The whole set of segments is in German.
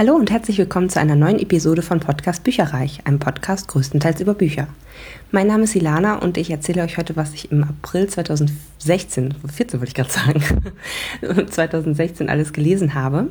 Hallo und herzlich willkommen zu einer neuen Episode von Podcast Bücherreich, einem Podcast größtenteils über Bücher. Mein Name ist Ilana und ich erzähle euch heute, was ich im April 2016, 14 wollte ich gerade sagen, 2016 alles gelesen habe.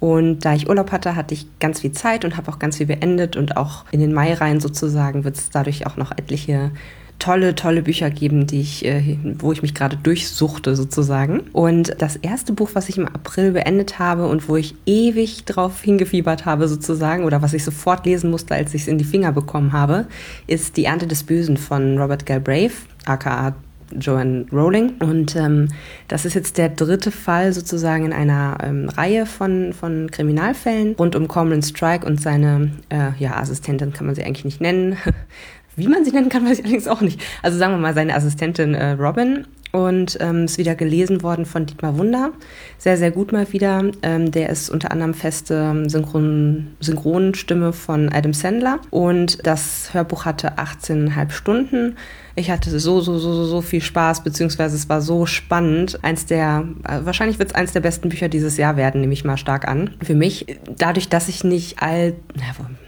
Und da ich Urlaub hatte, hatte ich ganz viel Zeit und habe auch ganz viel beendet und auch in den Mai rein sozusagen wird es dadurch auch noch etliche tolle, tolle Bücher geben, die ich, äh, wo ich mich gerade durchsuchte sozusagen. Und das erste Buch, was ich im April beendet habe und wo ich ewig drauf hingefiebert habe sozusagen oder was ich sofort lesen musste, als ich es in die Finger bekommen habe, ist Die Ernte des Bösen von Robert Galbraith, aka Joanne Rowling. Und ähm, das ist jetzt der dritte Fall sozusagen in einer ähm, Reihe von, von Kriminalfällen rund um Cormoran Strike und seine äh, ja, Assistentin kann man sie eigentlich nicht nennen. Wie man sie nennen kann, weiß ich allerdings auch nicht. Also sagen wir mal seine Assistentin äh, Robin. Und ähm, ist wieder gelesen worden von Dietmar Wunder. Sehr, sehr gut mal wieder. Ähm, der ist unter anderem feste Synchron Synchronstimme von Adam Sandler. Und das Hörbuch hatte 18,5 Stunden. Ich hatte so, so, so, so viel Spaß, beziehungsweise es war so spannend. Eins der, äh, wahrscheinlich wird es eins der besten Bücher dieses Jahr werden, nehme ich mal stark an. Für mich, dadurch, dass ich nicht all,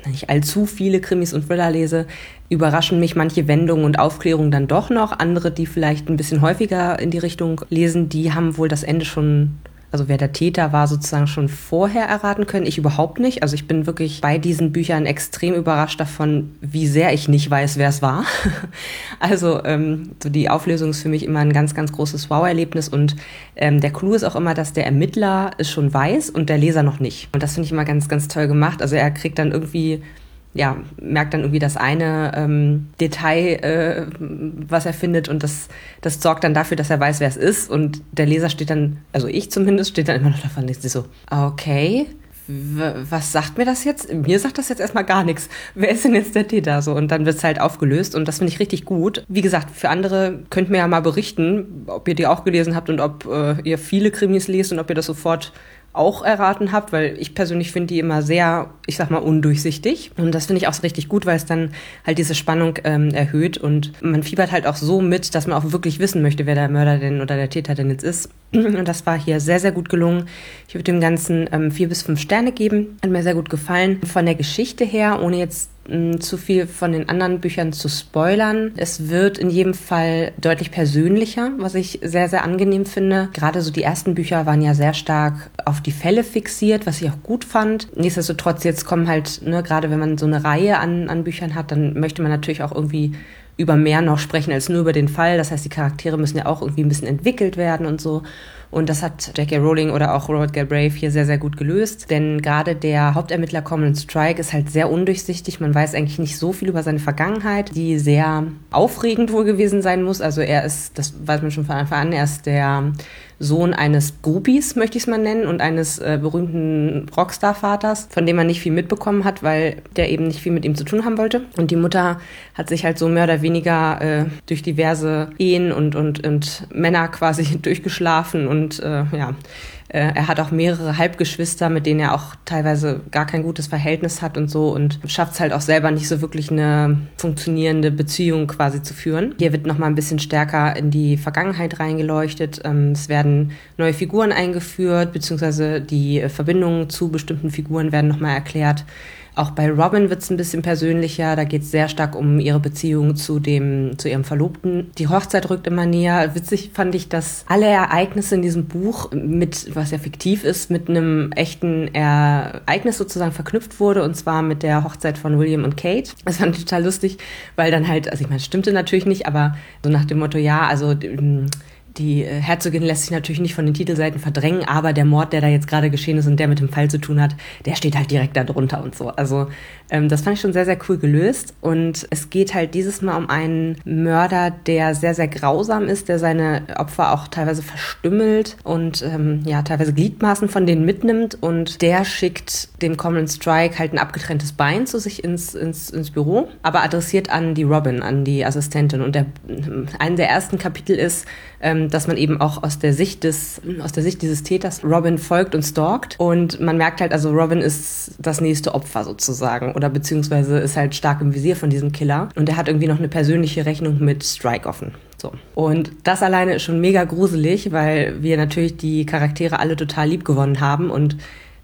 nicht allzu viele Krimis und Thriller lese, überraschen mich manche Wendungen und Aufklärungen dann doch noch. Andere, die vielleicht ein bisschen häufiger in die Richtung lesen, die haben wohl das Ende schon also wer der Täter war, sozusagen schon vorher erraten können. Ich überhaupt nicht. Also ich bin wirklich bei diesen Büchern extrem überrascht davon, wie sehr ich nicht weiß, wer es war. also ähm, so die Auflösung ist für mich immer ein ganz, ganz großes Wow-Erlebnis und ähm, der Clou ist auch immer, dass der Ermittler es schon weiß und der Leser noch nicht. Und das finde ich immer ganz, ganz toll gemacht. Also er kriegt dann irgendwie ja, merkt dann irgendwie das eine ähm, Detail, äh, was er findet und das, das sorgt dann dafür, dass er weiß, wer es ist und der Leser steht dann, also ich zumindest, steht dann immer noch davon, ist so, okay, was sagt mir das jetzt? Mir sagt das jetzt erstmal gar nichts. Wer ist denn jetzt der Täter? So, und dann wird es halt aufgelöst und das finde ich richtig gut. Wie gesagt, für andere könnt mir ja mal berichten, ob ihr die auch gelesen habt und ob äh, ihr viele Krimis lest und ob ihr das sofort auch erraten habt, weil ich persönlich finde die immer sehr, ich sag mal, undurchsichtig. Und das finde ich auch richtig gut, weil es dann halt diese Spannung ähm, erhöht und man fiebert halt auch so mit, dass man auch wirklich wissen möchte, wer der Mörder denn oder der Täter denn jetzt ist. Und das war hier sehr, sehr gut gelungen. Ich würde dem Ganzen ähm, vier bis fünf Sterne geben. Hat mir sehr gut gefallen. Von der Geschichte her, ohne jetzt zu viel von den anderen Büchern zu spoilern. Es wird in jedem Fall deutlich persönlicher, was ich sehr, sehr angenehm finde. Gerade so die ersten Bücher waren ja sehr stark auf die Fälle fixiert, was ich auch gut fand. Nichtsdestotrotz, jetzt kommen halt, ne, gerade wenn man so eine Reihe an, an Büchern hat, dann möchte man natürlich auch irgendwie über mehr noch sprechen als nur über den Fall. Das heißt, die Charaktere müssen ja auch irgendwie ein bisschen entwickelt werden und so. Und das hat J.K. Rowling oder auch Robert Galbraith hier sehr, sehr gut gelöst. Denn gerade der Hauptermittler Common Strike ist halt sehr undurchsichtig. Man weiß eigentlich nicht so viel über seine Vergangenheit, die sehr aufregend wohl gewesen sein muss. Also er ist, das weiß man schon von Anfang an, er ist der Sohn eines Groupies, möchte ich es mal nennen, und eines äh, berühmten Rockstar-Vaters, von dem man nicht viel mitbekommen hat, weil der eben nicht viel mit ihm zu tun haben wollte. Und die Mutter hat sich halt so mehr oder weniger äh, durch diverse Ehen und, und, und Männer quasi durchgeschlafen und äh, ja, er hat auch mehrere Halbgeschwister, mit denen er auch teilweise gar kein gutes Verhältnis hat und so und schafft es halt auch selber nicht so wirklich eine funktionierende Beziehung quasi zu führen. Hier wird nochmal ein bisschen stärker in die Vergangenheit reingeleuchtet. Ähm, es werden neue Figuren eingeführt, beziehungsweise die Verbindungen zu bestimmten Figuren werden nochmal erklärt. Auch bei Robin wird es ein bisschen persönlicher. Da geht es sehr stark um ihre Beziehung zu dem, zu ihrem Verlobten. Die Hochzeit rückt immer näher. Witzig fand ich, dass alle Ereignisse in diesem Buch mit, was ja fiktiv ist, mit einem echten Ereignis sozusagen verknüpft wurde. Und zwar mit der Hochzeit von William und Kate. Das fand ich total lustig, weil dann halt, also ich meine, stimmte natürlich nicht, aber so nach dem Motto, ja, also die äh, Herzogin lässt sich natürlich nicht von den Titelseiten verdrängen, aber der Mord, der da jetzt gerade geschehen ist und der mit dem Fall zu tun hat, der steht halt direkt da drunter und so. Also ähm, das fand ich schon sehr, sehr cool gelöst. Und es geht halt dieses Mal um einen Mörder, der sehr, sehr grausam ist, der seine Opfer auch teilweise verstümmelt und ähm, ja, teilweise Gliedmaßen von denen mitnimmt. Und der schickt dem Common Strike halt ein abgetrenntes Bein zu sich ins, ins, ins Büro, aber adressiert an die Robin, an die Assistentin. Und der, einen der ersten Kapitel ist, ähm, dass man eben auch aus der Sicht des, aus der Sicht dieses Täters Robin folgt und stalkt. Und man merkt halt, also Robin ist das nächste Opfer sozusagen oder beziehungsweise ist halt stark im Visier von diesem Killer. Und er hat irgendwie noch eine persönliche Rechnung mit Strike offen. So. Und das alleine ist schon mega gruselig, weil wir natürlich die Charaktere alle total lieb gewonnen haben und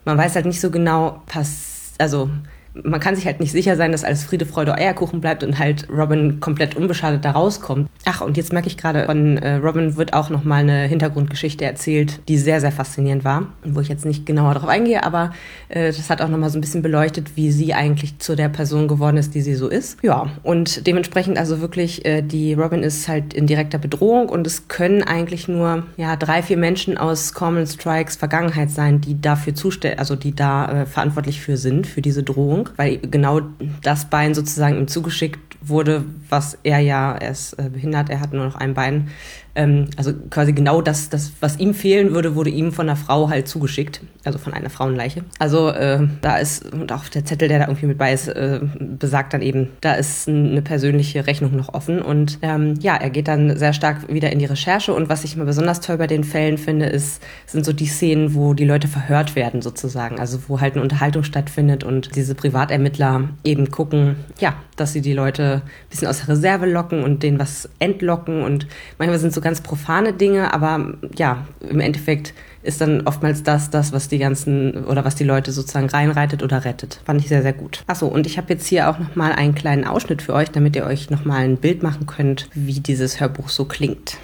man weiß halt nicht so genau, pass, also man kann sich halt nicht sicher sein, dass alles Friede, Freude, Eierkuchen bleibt und halt Robin komplett unbeschadet da rauskommt. Ach, und jetzt merke ich gerade, von äh, Robin wird auch noch mal eine Hintergrundgeschichte erzählt, die sehr, sehr faszinierend war, wo ich jetzt nicht genauer darauf eingehe, aber äh, das hat auch noch mal so ein bisschen beleuchtet, wie sie eigentlich zu der Person geworden ist, die sie so ist. Ja, und dementsprechend also wirklich, äh, die Robin ist halt in direkter Bedrohung und es können eigentlich nur ja drei, vier Menschen aus Corman Strikes Vergangenheit sein, die dafür zustellen, also die da äh, verantwortlich für sind, für diese Drohung weil genau das Bein sozusagen ihm zugeschickt wurde, was er ja, er ist äh, behindert, er hat nur noch ein Bein, ähm, also quasi genau das, das, was ihm fehlen würde, wurde ihm von einer Frau halt zugeschickt, also von einer Frauenleiche. Also äh, da ist, und auch der Zettel, der da irgendwie mit bei ist, äh, besagt dann eben, da ist eine persönliche Rechnung noch offen. Und ähm, ja, er geht dann sehr stark wieder in die Recherche. Und was ich immer besonders toll bei den Fällen finde, ist, sind so die Szenen, wo die Leute verhört werden sozusagen. Also wo halt eine Unterhaltung stattfindet und diese Privatermittler eben gucken, ja, dass sie die Leute ein bisschen aus der Reserve locken und denen was entlocken. Und manchmal sind sogar ganz profane Dinge, aber ja, im Endeffekt ist dann oftmals das, das, was die ganzen oder was die Leute sozusagen reinreitet oder rettet. Fand ich sehr, sehr gut. Achso, und ich habe jetzt hier auch nochmal einen kleinen Ausschnitt für euch, damit ihr euch nochmal ein Bild machen könnt, wie dieses Hörbuch so klingt.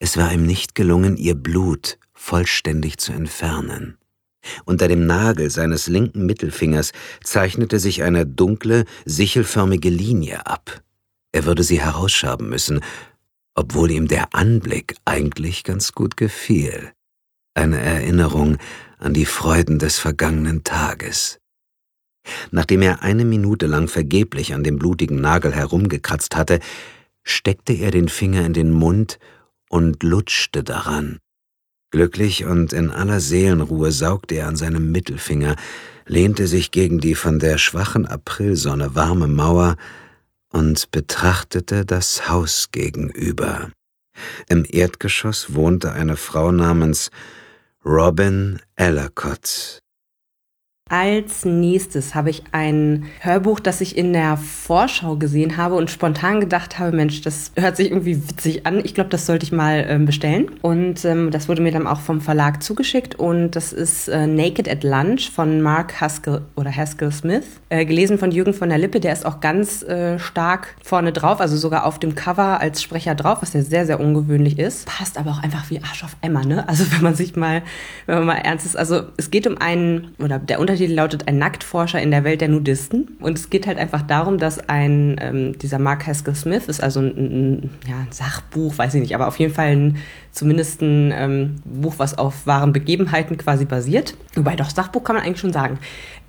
Es war ihm nicht gelungen, ihr Blut vollständig zu entfernen. Unter dem Nagel seines linken Mittelfingers zeichnete sich eine dunkle, sichelförmige Linie ab. Er würde sie herausschaben müssen, obwohl ihm der Anblick eigentlich ganz gut gefiel. Eine Erinnerung an die Freuden des vergangenen Tages. Nachdem er eine Minute lang vergeblich an dem blutigen Nagel herumgekratzt hatte, steckte er den Finger in den Mund und lutschte daran. Glücklich und in aller Seelenruhe saugte er an seinem Mittelfinger, lehnte sich gegen die von der schwachen Aprilsonne warme Mauer und betrachtete das Haus gegenüber. Im Erdgeschoss wohnte eine Frau namens Robin Ellicott. Als nächstes habe ich ein Hörbuch, das ich in der Vorschau gesehen habe und spontan gedacht habe, Mensch, das hört sich irgendwie witzig an. Ich glaube, das sollte ich mal ähm, bestellen. Und ähm, das wurde mir dann auch vom Verlag zugeschickt und das ist äh, Naked at Lunch von Mark Haskell oder Haskell Smith, äh, gelesen von Jürgen von der Lippe. Der ist auch ganz äh, stark vorne drauf, also sogar auf dem Cover als Sprecher drauf, was ja sehr, sehr ungewöhnlich ist. Passt aber auch einfach wie Arsch auf Emma, ne? Also wenn man sich mal, wenn man mal ernst ist, also es geht um einen, oder der Untertitel Untertitel lautet Ein Nacktforscher in der Welt der Nudisten. Und es geht halt einfach darum, dass ein, ähm, dieser Mark Haskell Smith ist also ein, ein, ja, ein Sachbuch, weiß ich nicht, aber auf jeden Fall ein, zumindest ein ähm, Buch, was auf wahren Begebenheiten quasi basiert. Wobei doch Sachbuch kann man eigentlich schon sagen.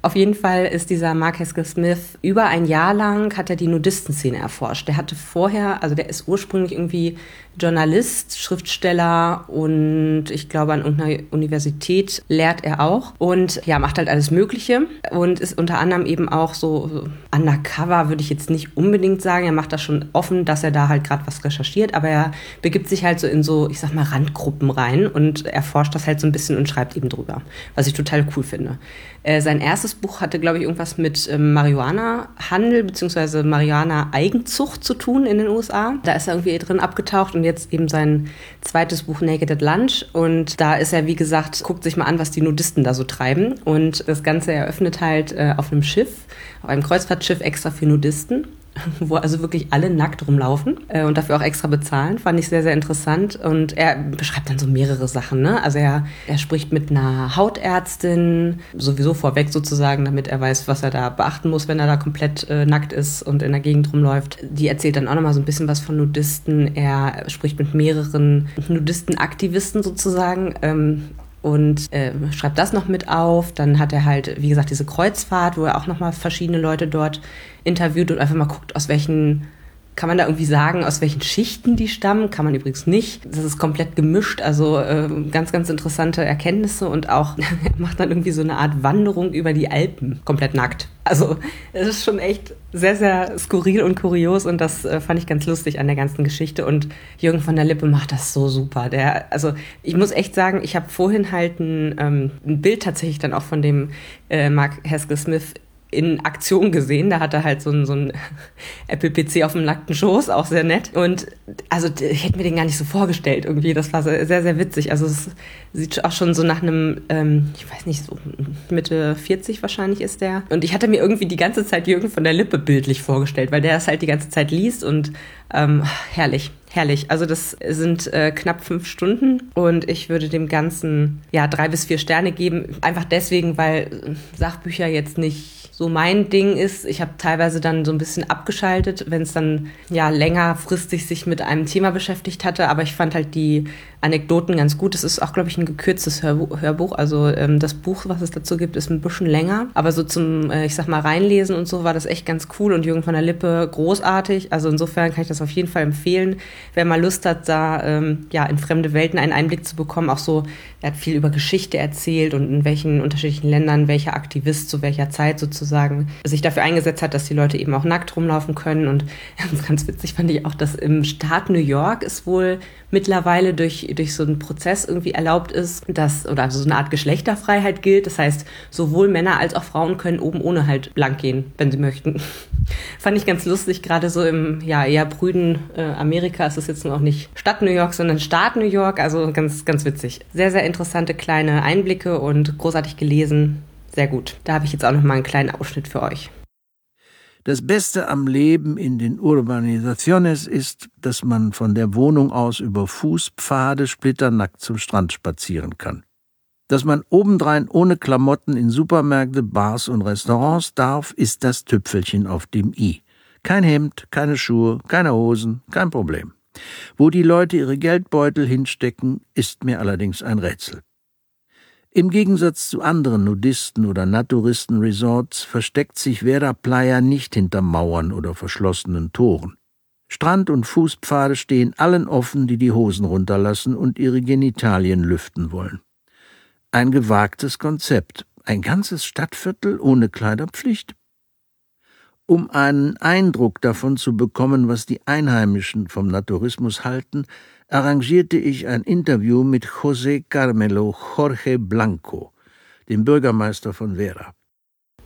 Auf jeden Fall ist dieser Mark Haskell Smith über ein Jahr lang hat er die Nudistenszene erforscht. Der hatte vorher, also der ist ursprünglich irgendwie Journalist, Schriftsteller und ich glaube an irgendeiner Universität lehrt er auch und ja, macht halt alles Mögliche und ist unter anderem eben auch so undercover, würde ich jetzt nicht unbedingt sagen. Er macht das schon offen, dass er da halt gerade was recherchiert, aber er begibt sich halt so in so, ich sag mal, Randgruppen rein und erforscht das halt so ein bisschen und schreibt eben drüber, was ich total cool finde. Äh, sein erstes Buch hatte, glaube ich, irgendwas mit ähm, Marihuana-Handel bzw. Marihuana-Eigenzucht zu tun in den USA. Da ist er irgendwie drin abgetaucht und jetzt eben sein zweites Buch Naked at Lunch. Und da ist er, wie gesagt, guckt sich mal an, was die Nudisten da so treiben. Und das Ganze eröffnet halt äh, auf einem Schiff, auf einem Kreuzfahrtschiff extra für Nudisten. wo also wirklich alle nackt rumlaufen äh, und dafür auch extra bezahlen. Fand ich sehr, sehr interessant. Und er beschreibt dann so mehrere Sachen. Ne? Also er, er spricht mit einer Hautärztin, sowieso vorweg sozusagen, damit er weiß, was er da beachten muss, wenn er da komplett äh, nackt ist und in der Gegend rumläuft. Die erzählt dann auch nochmal so ein bisschen was von Nudisten. Er spricht mit mehreren Nudistenaktivisten sozusagen. Ähm, und äh, schreibt das noch mit auf. Dann hat er halt, wie gesagt, diese Kreuzfahrt, wo er auch nochmal verschiedene Leute dort interviewt und einfach mal guckt, aus welchen kann man da irgendwie sagen, aus welchen Schichten die stammen? Kann man übrigens nicht. Das ist komplett gemischt, also äh, ganz, ganz interessante Erkenntnisse und auch macht dann irgendwie so eine Art Wanderung über die Alpen, komplett nackt. Also es ist schon echt sehr, sehr skurril und kurios und das äh, fand ich ganz lustig an der ganzen Geschichte und Jürgen von der Lippe macht das so super. Der, also ich muss echt sagen, ich habe vorhin halt ein, ähm, ein Bild tatsächlich dann auch von dem äh, Mark Haskell Smith in Aktion gesehen. Da hat er halt so ein, so ein Apple-PC auf dem nackten Schoß, auch sehr nett. Und also ich hätte mir den gar nicht so vorgestellt irgendwie. Das war sehr, sehr witzig. Also es sieht auch schon so nach einem, ähm, ich weiß nicht, so Mitte 40 wahrscheinlich ist der. Und ich hatte mir irgendwie die ganze Zeit Jürgen von der Lippe bildlich vorgestellt, weil der das halt die ganze Zeit liest und ähm, herrlich. Herrlich. Also das sind äh, knapp fünf Stunden und ich würde dem Ganzen ja drei bis vier Sterne geben. Einfach deswegen, weil Sachbücher jetzt nicht so mein Ding ist. Ich habe teilweise dann so ein bisschen abgeschaltet, wenn es dann ja längerfristig sich mit einem Thema beschäftigt hatte. Aber ich fand halt die Anekdoten ganz gut. Es ist auch, glaube ich, ein gekürztes Hörbuch. Also ähm, das Buch, was es dazu gibt, ist ein bisschen länger. Aber so zum, äh, ich sag mal, reinlesen und so war das echt ganz cool. Und Jürgen von der Lippe großartig. Also insofern kann ich das auf jeden Fall empfehlen. Wer mal Lust hat, da ähm, ja in fremde Welten einen Einblick zu bekommen, auch so, er hat viel über Geschichte erzählt und in welchen unterschiedlichen Ländern welcher Aktivist zu welcher Zeit sozusagen sich dafür eingesetzt hat, dass die Leute eben auch nackt rumlaufen können. Und ganz, ganz witzig fand ich auch, dass im Staat New York es wohl mittlerweile durch, durch so einen Prozess irgendwie erlaubt ist, dass, oder so eine Art Geschlechterfreiheit gilt. Das heißt, sowohl Männer als auch Frauen können oben ohne halt blank gehen, wenn sie möchten. Fand ich ganz lustig, gerade so im ja eher brüden äh, Amerika ist es jetzt noch nicht Stadt New York, sondern Staat New York. Also ganz, ganz witzig. Sehr, sehr interessante kleine Einblicke und großartig gelesen. Sehr gut. Da habe ich jetzt auch noch mal einen kleinen Ausschnitt für euch. Das Beste am Leben in den Urbanisaciones ist, dass man von der Wohnung aus über Fußpfade splitternackt zum Strand spazieren kann. Dass man obendrein ohne Klamotten in Supermärkte, Bars und Restaurants darf, ist das Tüpfelchen auf dem i. Kein Hemd, keine Schuhe, keine Hosen, kein Problem. Wo die Leute ihre Geldbeutel hinstecken, ist mir allerdings ein Rätsel. Im Gegensatz zu anderen Nudisten- oder Naturisten-Resorts versteckt sich Vera Playa nicht hinter Mauern oder verschlossenen Toren. Strand- und Fußpfade stehen allen offen, die die Hosen runterlassen und ihre Genitalien lüften wollen. Ein gewagtes Konzept. Ein ganzes Stadtviertel ohne Kleiderpflicht? Um einen Eindruck davon zu bekommen, was die Einheimischen vom Naturismus halten, arrangierte ich ein Interview mit José Carmelo Jorge Blanco, dem Bürgermeister von Vera.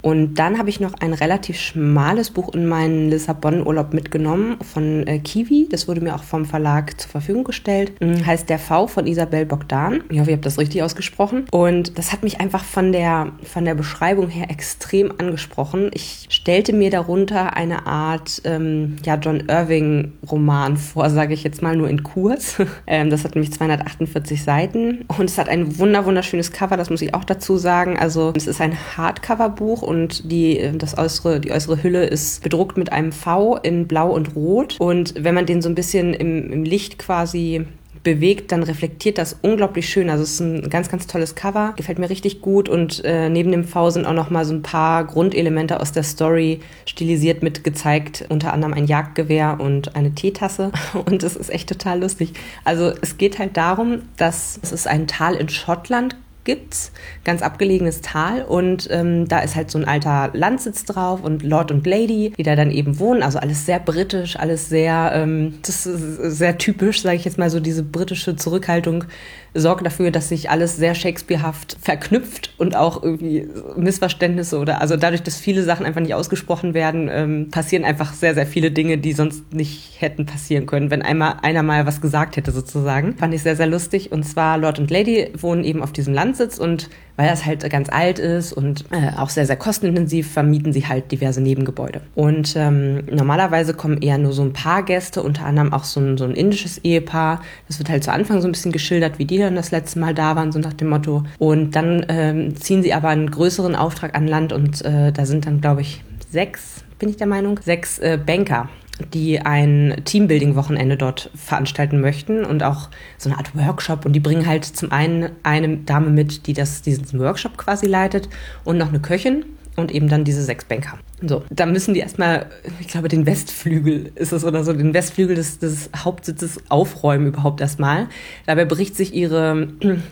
Und dann habe ich noch ein relativ schmales Buch in meinen Lissabon-Urlaub mitgenommen von äh, Kiwi. Das wurde mir auch vom Verlag zur Verfügung gestellt. Mhm, heißt Der V von Isabel Bogdan. Ich hoffe, ihr habt das richtig ausgesprochen. Und das hat mich einfach von der, von der Beschreibung her extrem angesprochen. Ich stellte mir darunter eine Art ähm, ja, John Irving-Roman vor, sage ich jetzt mal nur in Kurs. ähm, das hat nämlich 248 Seiten. Und es hat ein wunder wunderschönes Cover, das muss ich auch dazu sagen. Also es ist ein Hardcover-Buch und die, äh, das äußere, die äußere Hülle ist bedruckt mit einem V in Blau und Rot. Und wenn man den so ein bisschen im, im Licht quasi bewegt, dann reflektiert das unglaublich schön. Also es ist ein ganz, ganz tolles Cover, gefällt mir richtig gut und äh, neben dem V sind auch noch mal so ein paar Grundelemente aus der Story stilisiert mit gezeigt, unter anderem ein Jagdgewehr und eine Teetasse und es ist echt total lustig. Also es geht halt darum, dass es ist ein Tal in Schottland gibt's, ganz abgelegenes Tal und ähm, da ist halt so ein alter Landsitz drauf und Lord und Lady, die da dann eben wohnen, also alles sehr britisch, alles sehr, ähm, das ist sehr typisch, sage ich jetzt mal so diese britische Zurückhaltung sorgt dafür, dass sich alles sehr Shakespearehaft verknüpft und auch irgendwie Missverständnisse oder also dadurch, dass viele Sachen einfach nicht ausgesprochen werden, ähm, passieren einfach sehr, sehr viele Dinge, die sonst nicht hätten passieren können, wenn einmal einer mal was gesagt hätte sozusagen. Fand ich sehr, sehr lustig. Und zwar Lord und Lady wohnen eben auf diesem Landsitz und weil das halt ganz alt ist und äh, auch sehr, sehr kostenintensiv, vermieten sie halt diverse Nebengebäude. Und ähm, normalerweise kommen eher nur so ein paar Gäste, unter anderem auch so ein, so ein indisches Ehepaar. Das wird halt zu Anfang so ein bisschen geschildert, wie die dann das letzte Mal da waren, so nach dem Motto. Und dann ähm, ziehen sie aber einen größeren Auftrag an Land und äh, da sind dann, glaube ich, sechs, bin ich der Meinung, sechs äh, Banker die ein Teambuilding-Wochenende dort veranstalten möchten und auch so eine Art Workshop. Und die bringen halt zum einen eine Dame mit, die das, diesen Workshop quasi leitet und noch eine Köchin und eben dann diese sechs Banker. So, da müssen die erstmal, ich glaube, den Westflügel ist es oder so, den Westflügel des, des Hauptsitzes aufräumen überhaupt erstmal. Dabei bricht sich ihre,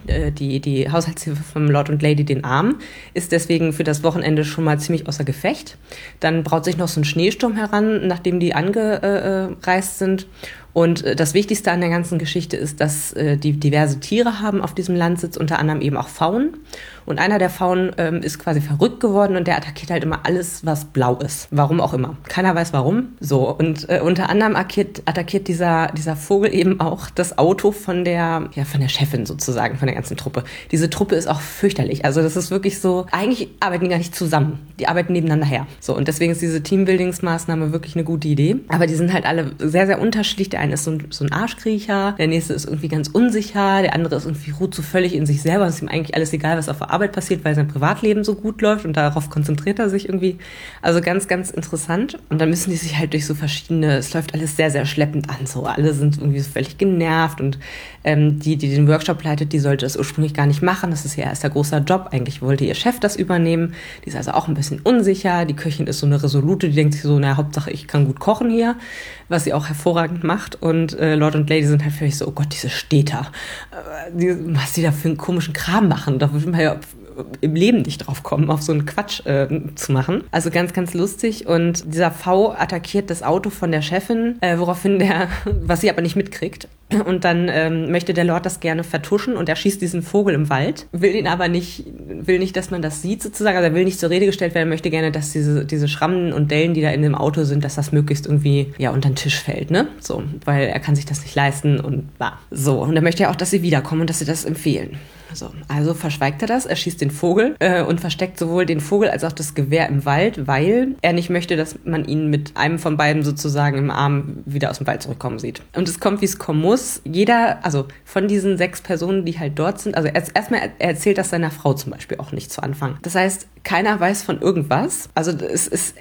äh, die, die Haushaltshilfe vom Lord und Lady den Arm, ist deswegen für das Wochenende schon mal ziemlich außer Gefecht. Dann braut sich noch so ein Schneesturm heran, nachdem die angereist sind. Und äh, das Wichtigste an der ganzen Geschichte ist, dass äh, die diverse Tiere haben auf diesem Landsitz, unter anderem eben auch Pfauen. Und einer der Faunen ähm, ist quasi verrückt geworden und der attackiert halt immer alles, was blau ist. Warum auch immer. Keiner weiß warum. So, und äh, unter anderem attackiert, attackiert dieser, dieser Vogel eben auch das Auto von der, ja, von der Chefin sozusagen, von der ganzen Truppe. Diese Truppe ist auch fürchterlich. Also das ist wirklich so, eigentlich arbeiten die gar nicht zusammen. Die arbeiten nebeneinander her. So, und deswegen ist diese Teambuildingsmaßnahme wirklich eine gute Idee. Aber die sind halt alle sehr, sehr unterschiedlich. Der eine ist so ein, so ein Arschkriecher, der nächste ist irgendwie ganz unsicher, der andere ist irgendwie ruht so völlig in sich selber. Es ist ihm eigentlich alles egal, was auf der Arbeit passiert, weil sein Privatleben so gut läuft und darauf konzentriert er sich irgendwie. Also ganz, ganz interessant. Und dann müssen die sich halt durch so verschiedene, es läuft alles sehr, sehr schleppend an. So, alle sind irgendwie so völlig genervt und ähm, die, die den Workshop leitet, die sollte das ursprünglich gar nicht machen. Das ist ja erst der großer Job. Eigentlich wollte ihr Chef das übernehmen. Die ist also auch ein bisschen unsicher. Die Köchin ist so eine Resolute, die denkt sich so, na, Hauptsache ich kann gut kochen hier, was sie auch hervorragend macht. Und äh, Lord und Lady sind halt völlig so, oh Gott, diese Städter, äh, die, was die da für einen komischen Kram machen. Da würde man ja im Leben nicht drauf kommen, auf so einen Quatsch äh, zu machen. Also ganz, ganz lustig. Und dieser V attackiert das Auto von der Chefin, äh, woraufhin der, was sie aber nicht mitkriegt. Und dann ähm, möchte der Lord das gerne vertuschen und er schießt diesen Vogel im Wald, will ihn aber nicht, will nicht, dass man das sieht sozusagen, also er will nicht zur Rede gestellt werden, möchte gerne, dass diese, diese Schrammen und Dellen, die da in dem Auto sind, dass das möglichst irgendwie, ja, unter den Tisch fällt, ne? So, weil er kann sich das nicht leisten und bah. So, und er möchte ja auch, dass sie wiederkommen und dass sie das empfehlen. So, also verschweigt er das, er schießt den Vogel äh, und versteckt sowohl den Vogel als auch das Gewehr im Wald, weil er nicht möchte, dass man ihn mit einem von beiden sozusagen im Arm wieder aus dem Wald zurückkommen sieht. Und es kommt, wie es kommen muss. Jeder, also von diesen sechs Personen, die halt dort sind, also erstmal er erzählt das seiner Frau zum Beispiel auch nicht zu Anfang. Das heißt, keiner weiß von irgendwas. Also es, es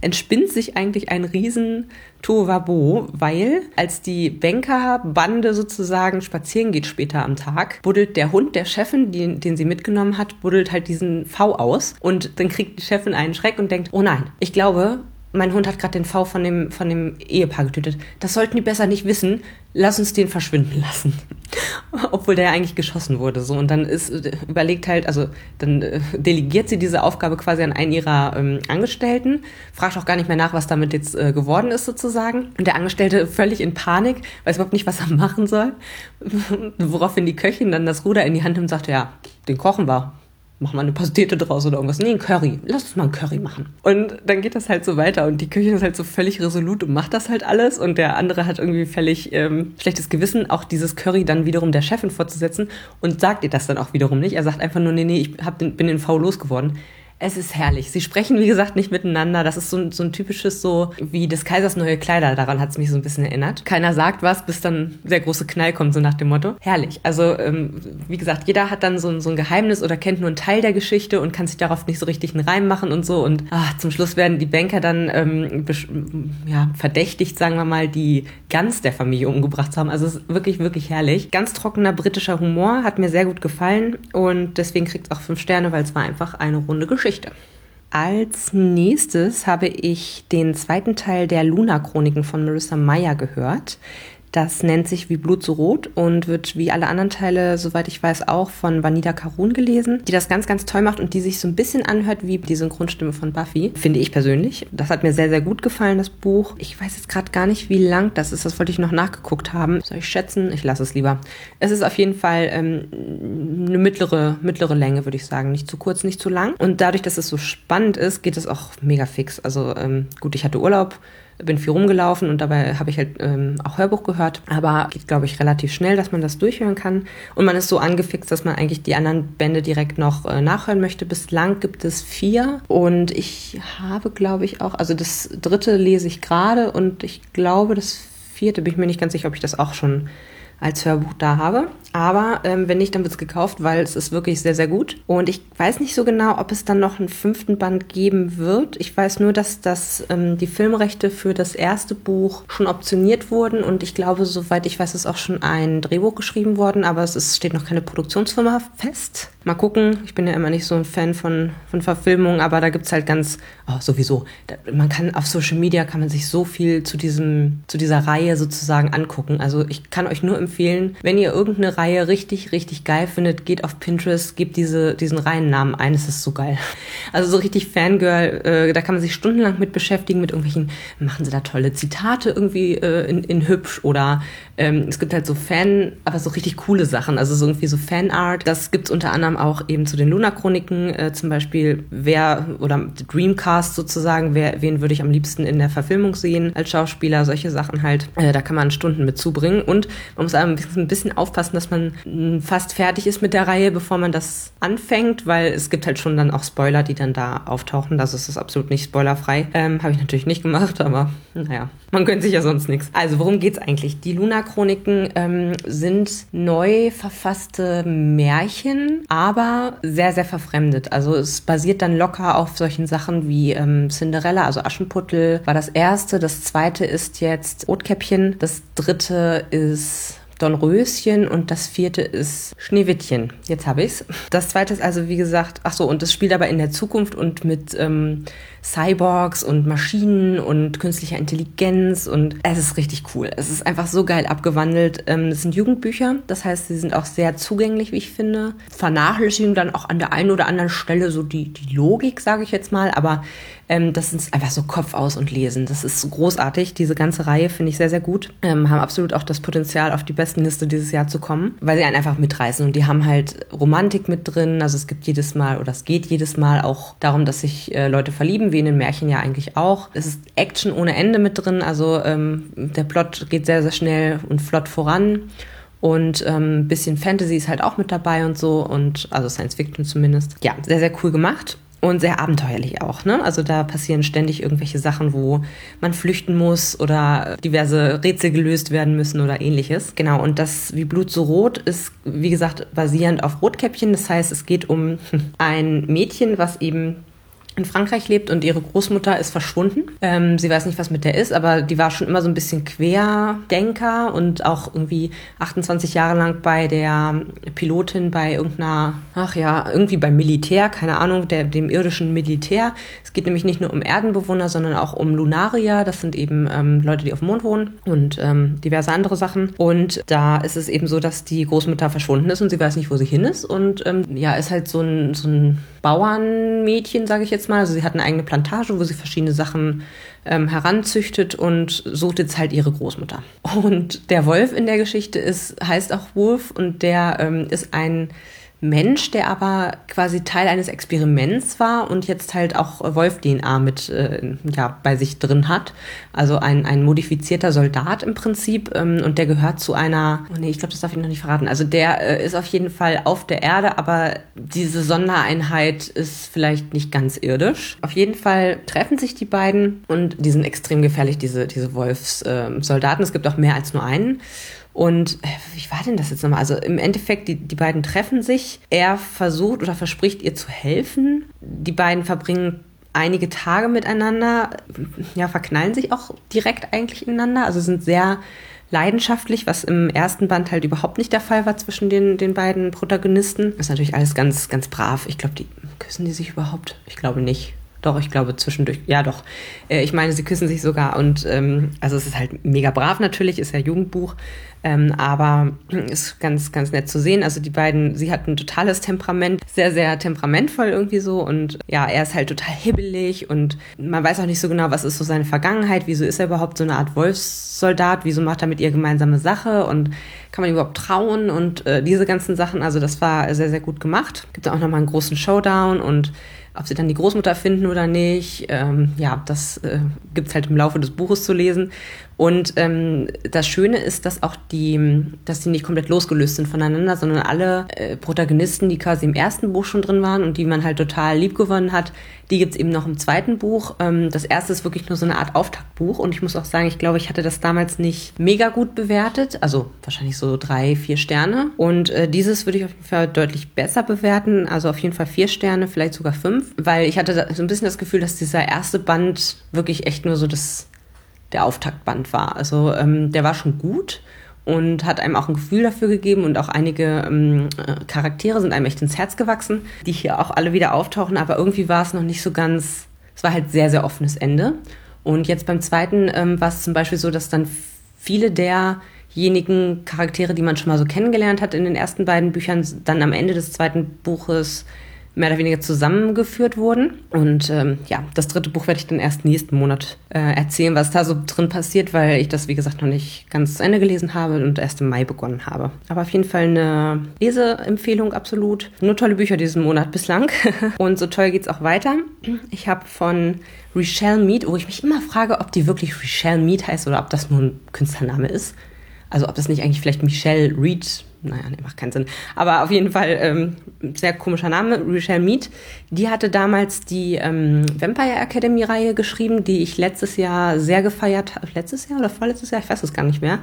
entspinnt sich eigentlich ein riesen Tohuwabo, weil als die Bankerbande sozusagen spazieren geht später am Tag, buddelt der Hund der Chefin, den, den sie mitgenommen hat, buddelt halt diesen V aus. Und dann kriegt die Chefin einen Schreck und denkt, oh nein, ich glaube, mein Hund hat gerade den V von dem, von dem Ehepaar getötet. Das sollten die besser nicht wissen. Lass uns den verschwinden lassen. Obwohl der ja eigentlich geschossen wurde. So. Und dann ist, überlegt halt, also dann äh, delegiert sie diese Aufgabe quasi an einen ihrer ähm, Angestellten, fragt auch gar nicht mehr nach, was damit jetzt äh, geworden ist sozusagen. Und der Angestellte völlig in Panik, weiß überhaupt nicht, was er machen soll. Woraufhin die Köchin dann das Ruder in die Hand nimmt und sagt, ja, den kochen wir machen wir eine Pastete draus oder irgendwas. Nee, ein Curry. Lass uns mal ein Curry machen. Und dann geht das halt so weiter und die Küche ist halt so völlig resolut und macht das halt alles und der andere hat irgendwie völlig ähm, schlechtes Gewissen, auch dieses Curry dann wiederum der Chefin vorzusetzen und sagt ihr das dann auch wiederum nicht. Er sagt einfach nur, nee, nee, ich hab den, bin den V losgeworden. Es ist herrlich. Sie sprechen, wie gesagt, nicht miteinander. Das ist so ein, so ein typisches, so wie des Kaisers neue Kleider. Daran hat es mich so ein bisschen erinnert. Keiner sagt was, bis dann der große Knall kommt, so nach dem Motto. Herrlich. Also, ähm, wie gesagt, jeder hat dann so, so ein Geheimnis oder kennt nur einen Teil der Geschichte und kann sich darauf nicht so richtig einen Reim machen und so. Und ach, zum Schluss werden die Banker dann ähm, ja, verdächtigt, sagen wir mal, die ganz der Familie umgebracht zu haben. Also, es ist wirklich, wirklich herrlich. Ganz trockener britischer Humor hat mir sehr gut gefallen und deswegen kriegt es auch fünf Sterne, weil es war einfach eine runde Geschichte. Geschichte. Als nächstes habe ich den zweiten Teil der Luna-Chroniken von Marissa Meyer gehört. Das nennt sich Wie Blut so rot und wird wie alle anderen Teile, soweit ich weiß, auch von Vanida Karun gelesen, die das ganz, ganz toll macht und die sich so ein bisschen anhört wie die Synchronstimme von Buffy, finde ich persönlich. Das hat mir sehr, sehr gut gefallen, das Buch. Ich weiß jetzt gerade gar nicht, wie lang das ist. Das wollte ich noch nachgeguckt haben. Soll ich schätzen? Ich lasse es lieber. Es ist auf jeden Fall ähm, eine mittlere, mittlere Länge, würde ich sagen. Nicht zu kurz, nicht zu lang. Und dadurch, dass es so spannend ist, geht es auch mega fix. Also ähm, gut, ich hatte Urlaub bin viel rumgelaufen und dabei habe ich halt ähm, auch Hörbuch gehört. Aber geht, glaube ich, relativ schnell, dass man das durchhören kann. Und man ist so angefixt, dass man eigentlich die anderen Bände direkt noch äh, nachhören möchte. Bislang gibt es vier. Und ich habe, glaube ich, auch, also das dritte lese ich gerade und ich glaube, das vierte bin ich mir nicht ganz sicher, ob ich das auch schon als Hörbuch da habe. Aber ähm, wenn nicht, dann wird es gekauft, weil es ist wirklich sehr, sehr gut. Und ich weiß nicht so genau, ob es dann noch einen fünften Band geben wird. Ich weiß nur, dass das, ähm, die Filmrechte für das erste Buch schon optioniert wurden. Und ich glaube, soweit ich weiß, ist auch schon ein Drehbuch geschrieben worden. Aber es ist, steht noch keine Produktionsfirma fest. Mal gucken. Ich bin ja immer nicht so ein Fan von, von Verfilmungen, aber da gibt es halt ganz, oh, sowieso. Da, man kann auf Social Media kann man sich so viel zu diesem, zu dieser Reihe sozusagen angucken. Also ich kann euch nur empfehlen, wenn ihr irgendeine Reihe Reihe richtig, richtig geil findet, geht auf Pinterest, gebt diese, diesen Reihennamen ein, es ist so geil. Also so richtig Fangirl, äh, da kann man sich stundenlang mit beschäftigen, mit irgendwelchen, machen sie da tolle Zitate irgendwie äh, in, in hübsch oder ähm, es gibt halt so Fan, aber so richtig coole Sachen, also so irgendwie so Fanart. Das gibt's unter anderem auch eben zu den Luna-Chroniken, äh, zum Beispiel wer oder Dreamcast sozusagen, wer, wen würde ich am liebsten in der Verfilmung sehen als Schauspieler, solche Sachen halt. Äh, da kann man Stunden mit zubringen und man muss ein bisschen aufpassen, dass man mm, fast fertig ist mit der Reihe, bevor man das anfängt, weil es gibt halt schon dann auch Spoiler, die dann da auftauchen. Das ist absolut nicht spoilerfrei. Ähm, Habe ich natürlich nicht gemacht, aber naja, man gönnt sich ja sonst nichts. Also worum geht's eigentlich? Die Luna Chroniken ähm, sind neu verfasste Märchen, aber sehr, sehr verfremdet. Also es basiert dann locker auf solchen Sachen wie ähm, Cinderella, also Aschenputtel war das erste. Das zweite ist jetzt Rotkäppchen. Das dritte ist Dornröschen und das vierte ist Schneewittchen. Jetzt habe ich's. Das zweite ist also, wie gesagt, ach so, und das spielt aber in der Zukunft und mit ähm, Cyborgs und Maschinen und künstlicher Intelligenz und es ist richtig cool. Es ist einfach so geil abgewandelt. Ähm, es sind Jugendbücher, das heißt, sie sind auch sehr zugänglich, wie ich finde. Vernachlässigen dann auch an der einen oder anderen Stelle so die, die Logik, sage ich jetzt mal, aber ähm, das ist einfach so Kopf aus und lesen. Das ist großartig. Diese ganze Reihe finde ich sehr, sehr gut. Ähm, haben absolut auch das Potenzial, auf die besten Liste dieses Jahr zu kommen, weil sie einen einfach mitreißen und die haben halt Romantik mit drin. Also es gibt jedes Mal oder es geht jedes Mal auch darum, dass sich äh, Leute verlieben, wie in den Märchen ja eigentlich auch. Es ist Action ohne Ende mit drin, also ähm, der Plot geht sehr, sehr schnell und flott voran. Und ein ähm, bisschen Fantasy ist halt auch mit dabei und so und also Science Fiction zumindest. Ja, sehr, sehr cool gemacht und sehr abenteuerlich auch. Ne? Also da passieren ständig irgendwelche Sachen, wo man flüchten muss oder diverse Rätsel gelöst werden müssen oder ähnliches. Genau, und das wie Blut so rot ist, wie gesagt, basierend auf Rotkäppchen. Das heißt, es geht um ein Mädchen, was eben in Frankreich lebt und ihre Großmutter ist verschwunden. Ähm, sie weiß nicht, was mit der ist, aber die war schon immer so ein bisschen Querdenker und auch irgendwie 28 Jahre lang bei der Pilotin bei irgendeiner, ach ja, irgendwie beim Militär, keine Ahnung, der, dem irdischen Militär. Es geht nämlich nicht nur um Erdenbewohner, sondern auch um Lunarier. Das sind eben ähm, Leute, die auf dem Mond wohnen und ähm, diverse andere Sachen. Und da ist es eben so, dass die Großmutter verschwunden ist und sie weiß nicht, wo sie hin ist. Und ähm, ja, ist halt so ein, so ein Bauernmädchen, sage ich jetzt mal. Also sie hat eine eigene Plantage, wo sie verschiedene Sachen ähm, heranzüchtet und sucht jetzt halt ihre Großmutter. Und der Wolf in der Geschichte ist, heißt auch Wolf und der ähm, ist ein Mensch, der aber quasi Teil eines Experiments war und jetzt halt auch Wolf-DNA mit äh, ja, bei sich drin hat. Also ein, ein modifizierter Soldat im Prinzip ähm, und der gehört zu einer, oh nee, ich glaube, das darf ich noch nicht verraten. Also der äh, ist auf jeden Fall auf der Erde, aber diese Sondereinheit ist vielleicht nicht ganz irdisch. Auf jeden Fall treffen sich die beiden und die sind extrem gefährlich, diese, diese Wolfssoldaten. Äh, es gibt auch mehr als nur einen. Und äh, wie war denn das jetzt nochmal? Also im Endeffekt, die, die beiden treffen sich. Er versucht oder verspricht ihr zu helfen. Die beiden verbringen einige Tage miteinander, ja, verknallen sich auch direkt eigentlich ineinander. Also sind sehr leidenschaftlich, was im ersten Band halt überhaupt nicht der Fall war zwischen den, den beiden Protagonisten. Das ist natürlich alles ganz, ganz brav. Ich glaube, die küssen die sich überhaupt? Ich glaube nicht. Doch, ich glaube zwischendurch, ja doch. Äh, ich meine, sie küssen sich sogar und ähm, also es ist halt mega brav natürlich, ist ja Jugendbuch, ähm, aber ist ganz, ganz nett zu sehen. Also die beiden, sie hat ein totales Temperament, sehr, sehr temperamentvoll irgendwie so und ja, er ist halt total hibbelig und man weiß auch nicht so genau, was ist so seine Vergangenheit, wieso ist er überhaupt so eine Art Wolfssoldat, wieso macht er mit ihr gemeinsame Sache und kann man überhaupt trauen und äh, diese ganzen Sachen, also das war sehr, sehr gut gemacht. Gibt auch nochmal einen großen Showdown und ob sie dann die Großmutter finden oder nicht, ähm, ja, das äh, gibt es halt im Laufe des Buches zu lesen. Und ähm, das Schöne ist, dass auch die, dass die nicht komplett losgelöst sind voneinander, sondern alle äh, Protagonisten, die quasi im ersten Buch schon drin waren und die man halt total lieb gewonnen hat, die gibt's eben noch im zweiten Buch. Ähm, das erste ist wirklich nur so eine Art Auftaktbuch und ich muss auch sagen, ich glaube, ich hatte das damals nicht mega gut bewertet, also wahrscheinlich so drei, vier Sterne. Und äh, dieses würde ich auf jeden Fall deutlich besser bewerten, also auf jeden Fall vier Sterne, vielleicht sogar fünf, weil ich hatte so ein bisschen das Gefühl, dass dieser erste Band wirklich echt nur so das der Auftaktband war. Also ähm, der war schon gut und hat einem auch ein Gefühl dafür gegeben und auch einige ähm, äh, Charaktere sind einem echt ins Herz gewachsen, die hier auch alle wieder auftauchen, aber irgendwie war es noch nicht so ganz, es war halt sehr, sehr offenes Ende. Und jetzt beim zweiten ähm, war es zum Beispiel so, dass dann viele der diejenigen Charaktere, die man schon mal so kennengelernt hat in den ersten beiden Büchern, dann am Ende des zweiten Buches mehr oder weniger zusammengeführt wurden. Und ähm, ja, das dritte Buch werde ich dann erst nächsten Monat äh, erzählen, was da so drin passiert, weil ich das, wie gesagt, noch nicht ganz zu Ende gelesen habe und erst im Mai begonnen habe. Aber auf jeden Fall eine Leseempfehlung absolut. Nur tolle Bücher diesen Monat bislang. und so toll geht's auch weiter. Ich habe von Richelle Mead, wo ich mich immer frage, ob die wirklich Richelle Mead heißt oder ob das nur ein Künstlername ist. Also ob das nicht eigentlich vielleicht Michelle Reed naja, nee, macht keinen Sinn. Aber auf jeden Fall ähm, sehr komischer Name, Richelle Mead. Die hatte damals die ähm, Vampire Academy Reihe geschrieben, die ich letztes Jahr sehr gefeiert habe. Letztes Jahr oder vorletztes Jahr? Ich weiß es gar nicht mehr.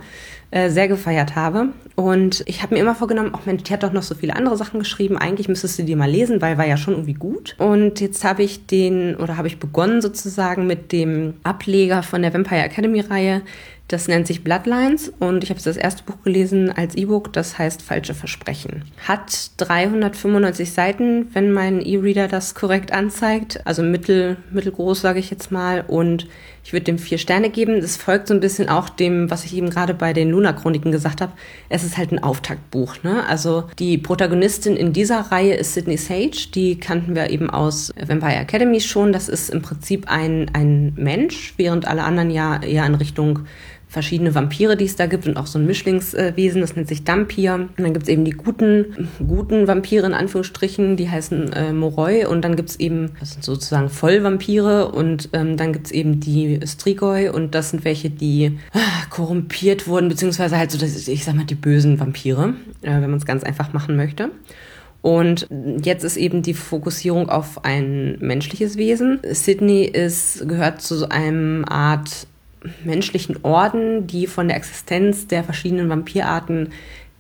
Äh, sehr gefeiert habe. Und ich habe mir immer vorgenommen, auch Mensch, die hat doch noch so viele andere Sachen geschrieben. Eigentlich müsstest du die mal lesen, weil war ja schon irgendwie gut. Und jetzt habe ich den, oder habe ich begonnen sozusagen mit dem Ableger von der Vampire Academy Reihe das nennt sich Bloodlines und ich habe das erste Buch gelesen als E-Book, das heißt Falsche Versprechen. Hat 395 Seiten, wenn mein E-Reader das korrekt anzeigt, also mittel, mittelgroß sage ich jetzt mal und ich würde dem vier Sterne geben. Das folgt so ein bisschen auch dem, was ich eben gerade bei den Luna-Chroniken gesagt habe. Es ist halt ein Auftaktbuch. Ne? Also die Protagonistin in dieser Reihe ist Sydney Sage. Die kannten wir eben aus Vampire Academy schon. Das ist im Prinzip ein, ein Mensch, während alle anderen ja eher in Richtung verschiedene Vampire, die es da gibt und auch so ein Mischlingswesen, das nennt sich Dampir. Und dann gibt es eben die guten, guten Vampire in Anführungsstrichen, die heißen äh, Moroi und dann gibt es eben, das sind sozusagen Vollvampire und ähm, dann gibt es eben die Strigoi und das sind welche, die äh, korrumpiert wurden, beziehungsweise halt so, das, ich sag mal, die bösen Vampire, äh, wenn man es ganz einfach machen möchte. Und jetzt ist eben die Fokussierung auf ein menschliches Wesen. Sydney ist, gehört zu so einem Art menschlichen Orden, die von der Existenz der verschiedenen Vampirarten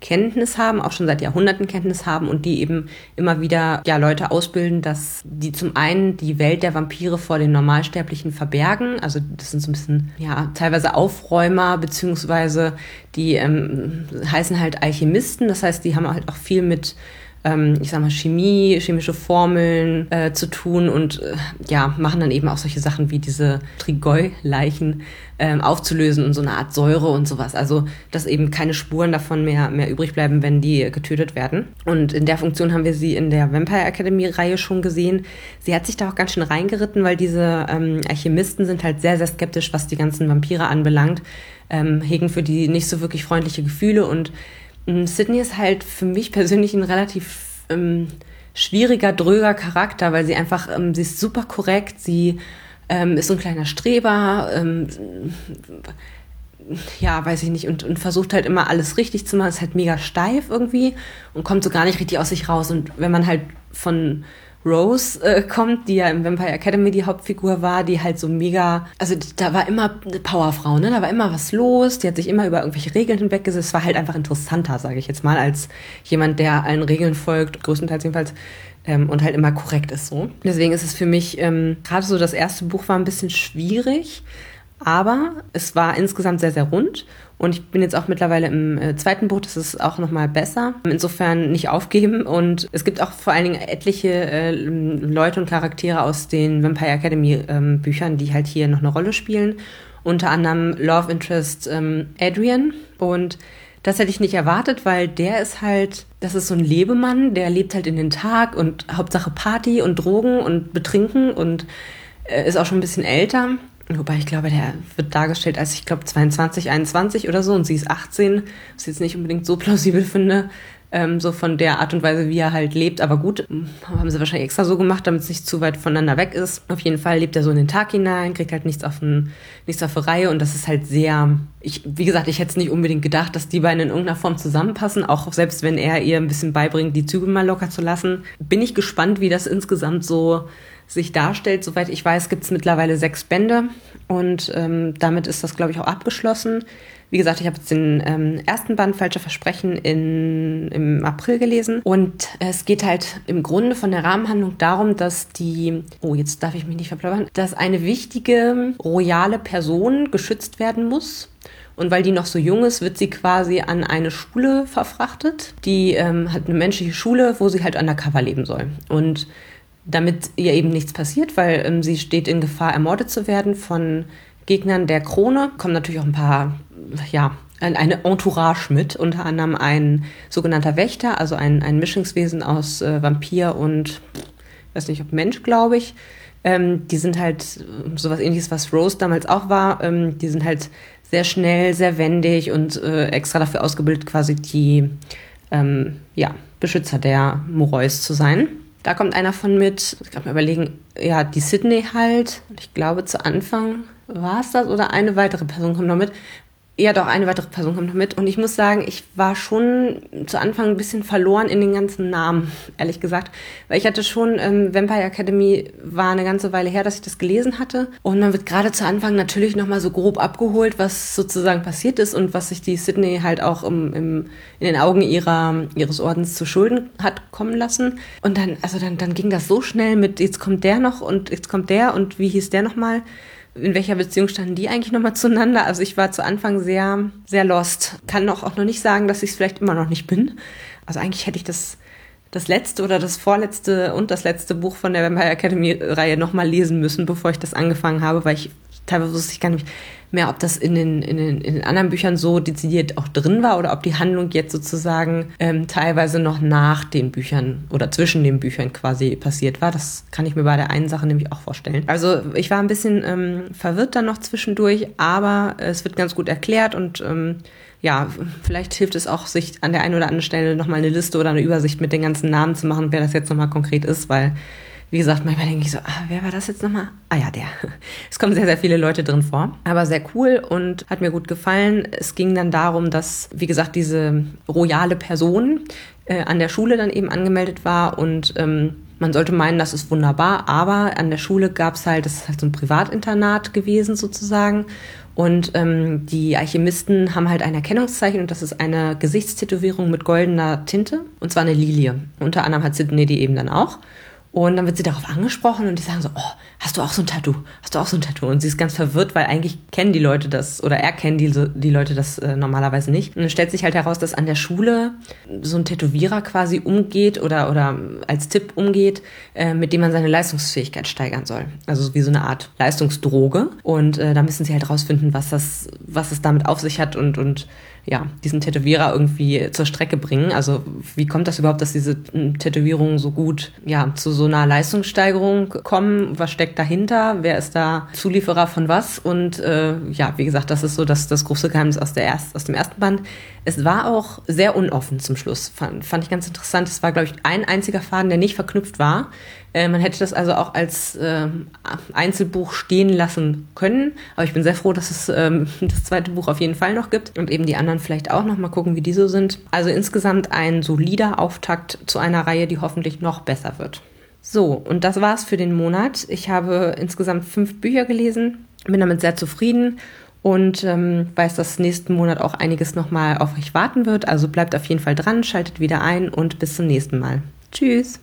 Kenntnis haben, auch schon seit Jahrhunderten Kenntnis haben und die eben immer wieder ja Leute ausbilden, dass die zum einen die Welt der Vampire vor den Normalsterblichen verbergen, also das sind so ein bisschen ja teilweise Aufräumer beziehungsweise die ähm, heißen halt Alchemisten, das heißt, die haben halt auch viel mit ähm, ich sag mal, Chemie, chemische Formeln äh, zu tun und äh, ja, machen dann eben auch solche Sachen wie diese Trigoi-Leichen ähm, aufzulösen und so eine Art Säure und sowas. Also, dass eben keine Spuren davon mehr, mehr übrig bleiben, wenn die getötet werden. Und in der Funktion haben wir sie in der Vampire Academy-Reihe schon gesehen. Sie hat sich da auch ganz schön reingeritten, weil diese ähm, Alchemisten sind halt sehr, sehr skeptisch, was die ganzen Vampire anbelangt, ähm, hegen für die nicht so wirklich freundliche Gefühle und Sydney ist halt für mich persönlich ein relativ ähm, schwieriger, dröger Charakter, weil sie einfach, ähm, sie ist super korrekt, sie ähm, ist so ein kleiner Streber, ähm, ja, weiß ich nicht, und, und versucht halt immer alles richtig zu machen, ist halt mega steif irgendwie und kommt so gar nicht richtig aus sich raus. Und wenn man halt von Rose äh, kommt, die ja im Vampire Academy die Hauptfigur war, die halt so mega, also da war immer eine Powerfrau, ne? Da war immer was los, die hat sich immer über irgendwelche Regeln hinweggesetzt. Es war halt einfach interessanter, sage ich jetzt mal, als jemand, der allen Regeln folgt, größtenteils jedenfalls, ähm, und halt immer korrekt ist so. Deswegen ist es für mich, ähm, gerade so das erste Buch war ein bisschen schwierig, aber es war insgesamt sehr, sehr rund. Und ich bin jetzt auch mittlerweile im äh, zweiten Buch, das ist auch nochmal besser. Insofern nicht aufgeben. Und es gibt auch vor allen Dingen etliche äh, Leute und Charaktere aus den Vampire Academy ähm, Büchern, die halt hier noch eine Rolle spielen. Unter anderem Love Interest ähm, Adrian. Und das hätte ich nicht erwartet, weil der ist halt, das ist so ein Lebemann, der lebt halt in den Tag und Hauptsache Party und Drogen und Betrinken und äh, ist auch schon ein bisschen älter. Wobei ich glaube, der wird dargestellt als, ich glaube, 22, 21 oder so und sie ist 18, was ich jetzt nicht unbedingt so plausibel finde, ähm, so von der Art und Weise, wie er halt lebt. Aber gut, haben sie wahrscheinlich extra so gemacht, damit es nicht zu weit voneinander weg ist. Auf jeden Fall lebt er so in den Tag hinein, kriegt halt nichts auf, ein, nichts auf die Reihe und das ist halt sehr, ich, wie gesagt, ich hätte es nicht unbedingt gedacht, dass die beiden in irgendeiner Form zusammenpassen, auch selbst wenn er ihr ein bisschen beibringt, die Züge mal locker zu lassen. Bin ich gespannt, wie das insgesamt so sich darstellt. Soweit ich weiß, gibt es mittlerweile sechs Bände und ähm, damit ist das, glaube ich, auch abgeschlossen. Wie gesagt, ich habe jetzt den ähm, ersten Band Falsche Versprechen in, im April gelesen und es geht halt im Grunde von der Rahmenhandlung darum, dass die, oh, jetzt darf ich mich nicht verplappern, dass eine wichtige royale Person geschützt werden muss. Und weil die noch so jung ist, wird sie quasi an eine Schule verfrachtet. Die ähm, hat eine menschliche Schule, wo sie halt undercover leben soll. Und damit ihr eben nichts passiert, weil ähm, sie steht in Gefahr, ermordet zu werden von Gegnern der Krone. Kommen natürlich auch ein paar, ja, eine Entourage mit, unter anderem ein sogenannter Wächter, also ein, ein Mischingswesen aus äh, Vampir und, weiß nicht, ob Mensch, glaube ich. Ähm, die sind halt sowas ähnliches, was Rose damals auch war. Ähm, die sind halt sehr schnell, sehr wendig und äh, extra dafür ausgebildet, quasi die ähm, ja, Beschützer der Moreus zu sein. Da kommt einer von mit, ich kann mir überlegen, ja, die Sydney halt. Ich glaube, zu Anfang war es das oder eine weitere Person kommt noch mit. Ja, doch, eine weitere Person kommt noch mit. Und ich muss sagen, ich war schon zu Anfang ein bisschen verloren in den ganzen Namen, ehrlich gesagt. Weil ich hatte schon, ähm, Vampire Academy war eine ganze Weile her, dass ich das gelesen hatte. Und man wird gerade zu Anfang natürlich nochmal so grob abgeholt, was sozusagen passiert ist und was sich die Sydney halt auch im, im, in den Augen ihrer, ihres Ordens zu Schulden hat kommen lassen. Und dann, also dann, dann ging das so schnell mit, jetzt kommt der noch und jetzt kommt der und wie hieß der nochmal? In welcher Beziehung standen die eigentlich nochmal zueinander? Also ich war zu Anfang sehr, sehr lost. Kann auch, auch noch nicht sagen, dass ich es vielleicht immer noch nicht bin. Also eigentlich hätte ich das, das letzte oder das vorletzte und das letzte Buch von der Vampire Academy Reihe nochmal lesen müssen, bevor ich das angefangen habe, weil ich teilweise wusste ich gar nicht mehr, ob das in den, in den, in den anderen Büchern so dezidiert auch drin war oder ob die Handlung jetzt sozusagen ähm, teilweise noch nach den Büchern oder zwischen den Büchern quasi passiert war. Das kann ich mir bei der einen Sache nämlich auch vorstellen. Also ich war ein bisschen ähm, verwirrt dann noch zwischendurch, aber es wird ganz gut erklärt und ähm, ja, vielleicht hilft es auch, sich an der einen oder anderen Stelle nochmal eine Liste oder eine Übersicht mit den ganzen Namen zu machen, wer das jetzt nochmal konkret ist, weil wie gesagt, manchmal denke ich so, ah, wer war das jetzt nochmal? Ah ja, der. Es kommen sehr, sehr viele Leute drin vor. Aber sehr cool und hat mir gut gefallen. Es ging dann darum, dass, wie gesagt, diese royale Person äh, an der Schule dann eben angemeldet war und ähm, man sollte meinen, das ist wunderbar, aber an der Schule gab es halt, das ist halt so ein Privatinternat gewesen sozusagen. Und ähm, die Alchemisten haben halt ein Erkennungszeichen und das ist eine Gesichtstätowierung mit goldener Tinte und zwar eine Lilie. Unter anderem hat Sidney die eben dann auch. Und dann wird sie darauf angesprochen und die sagen so, oh, hast du auch so ein Tattoo? Hast du auch so ein Tattoo? Und sie ist ganz verwirrt, weil eigentlich kennen die Leute das oder erkennen die, die Leute das äh, normalerweise nicht. Und dann stellt sich halt heraus, dass an der Schule so ein Tätowierer quasi umgeht oder, oder als Tipp umgeht, äh, mit dem man seine Leistungsfähigkeit steigern soll. Also wie so eine Art Leistungsdroge. Und äh, da müssen sie halt rausfinden, was das, was es damit auf sich hat und, und ja, diesen Tätowierer irgendwie zur Strecke bringen. Also wie kommt das überhaupt, dass diese hm, Tätowierungen so gut ja, zu so einer Leistungssteigerung kommen? Was steckt dahinter? Wer ist da Zulieferer von was? Und äh, ja, wie gesagt, das ist so das, das große Geheimnis aus, der erst, aus dem ersten Band. Es war auch sehr unoffen zum Schluss, fand, fand ich ganz interessant. Es war, glaube ich, ein einziger Faden, der nicht verknüpft war. Äh, man hätte das also auch als äh, Einzelbuch stehen lassen können. Aber ich bin sehr froh, dass es ähm, das zweite Buch auf jeden Fall noch gibt und eben die anderen vielleicht auch noch mal gucken, wie die so sind. Also insgesamt ein solider Auftakt zu einer Reihe, die hoffentlich noch besser wird. So, und das war's für den Monat. Ich habe insgesamt fünf Bücher gelesen, bin damit sehr zufrieden und ähm, weiß, dass nächsten Monat auch einiges nochmal auf euch warten wird. Also bleibt auf jeden Fall dran, schaltet wieder ein und bis zum nächsten Mal. Tschüss!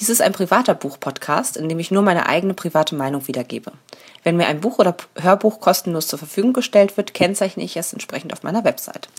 Dies ist ein privater Buch-Podcast, in dem ich nur meine eigene private Meinung wiedergebe. Wenn mir ein Buch oder Hörbuch kostenlos zur Verfügung gestellt wird, kennzeichne ich es entsprechend auf meiner Website.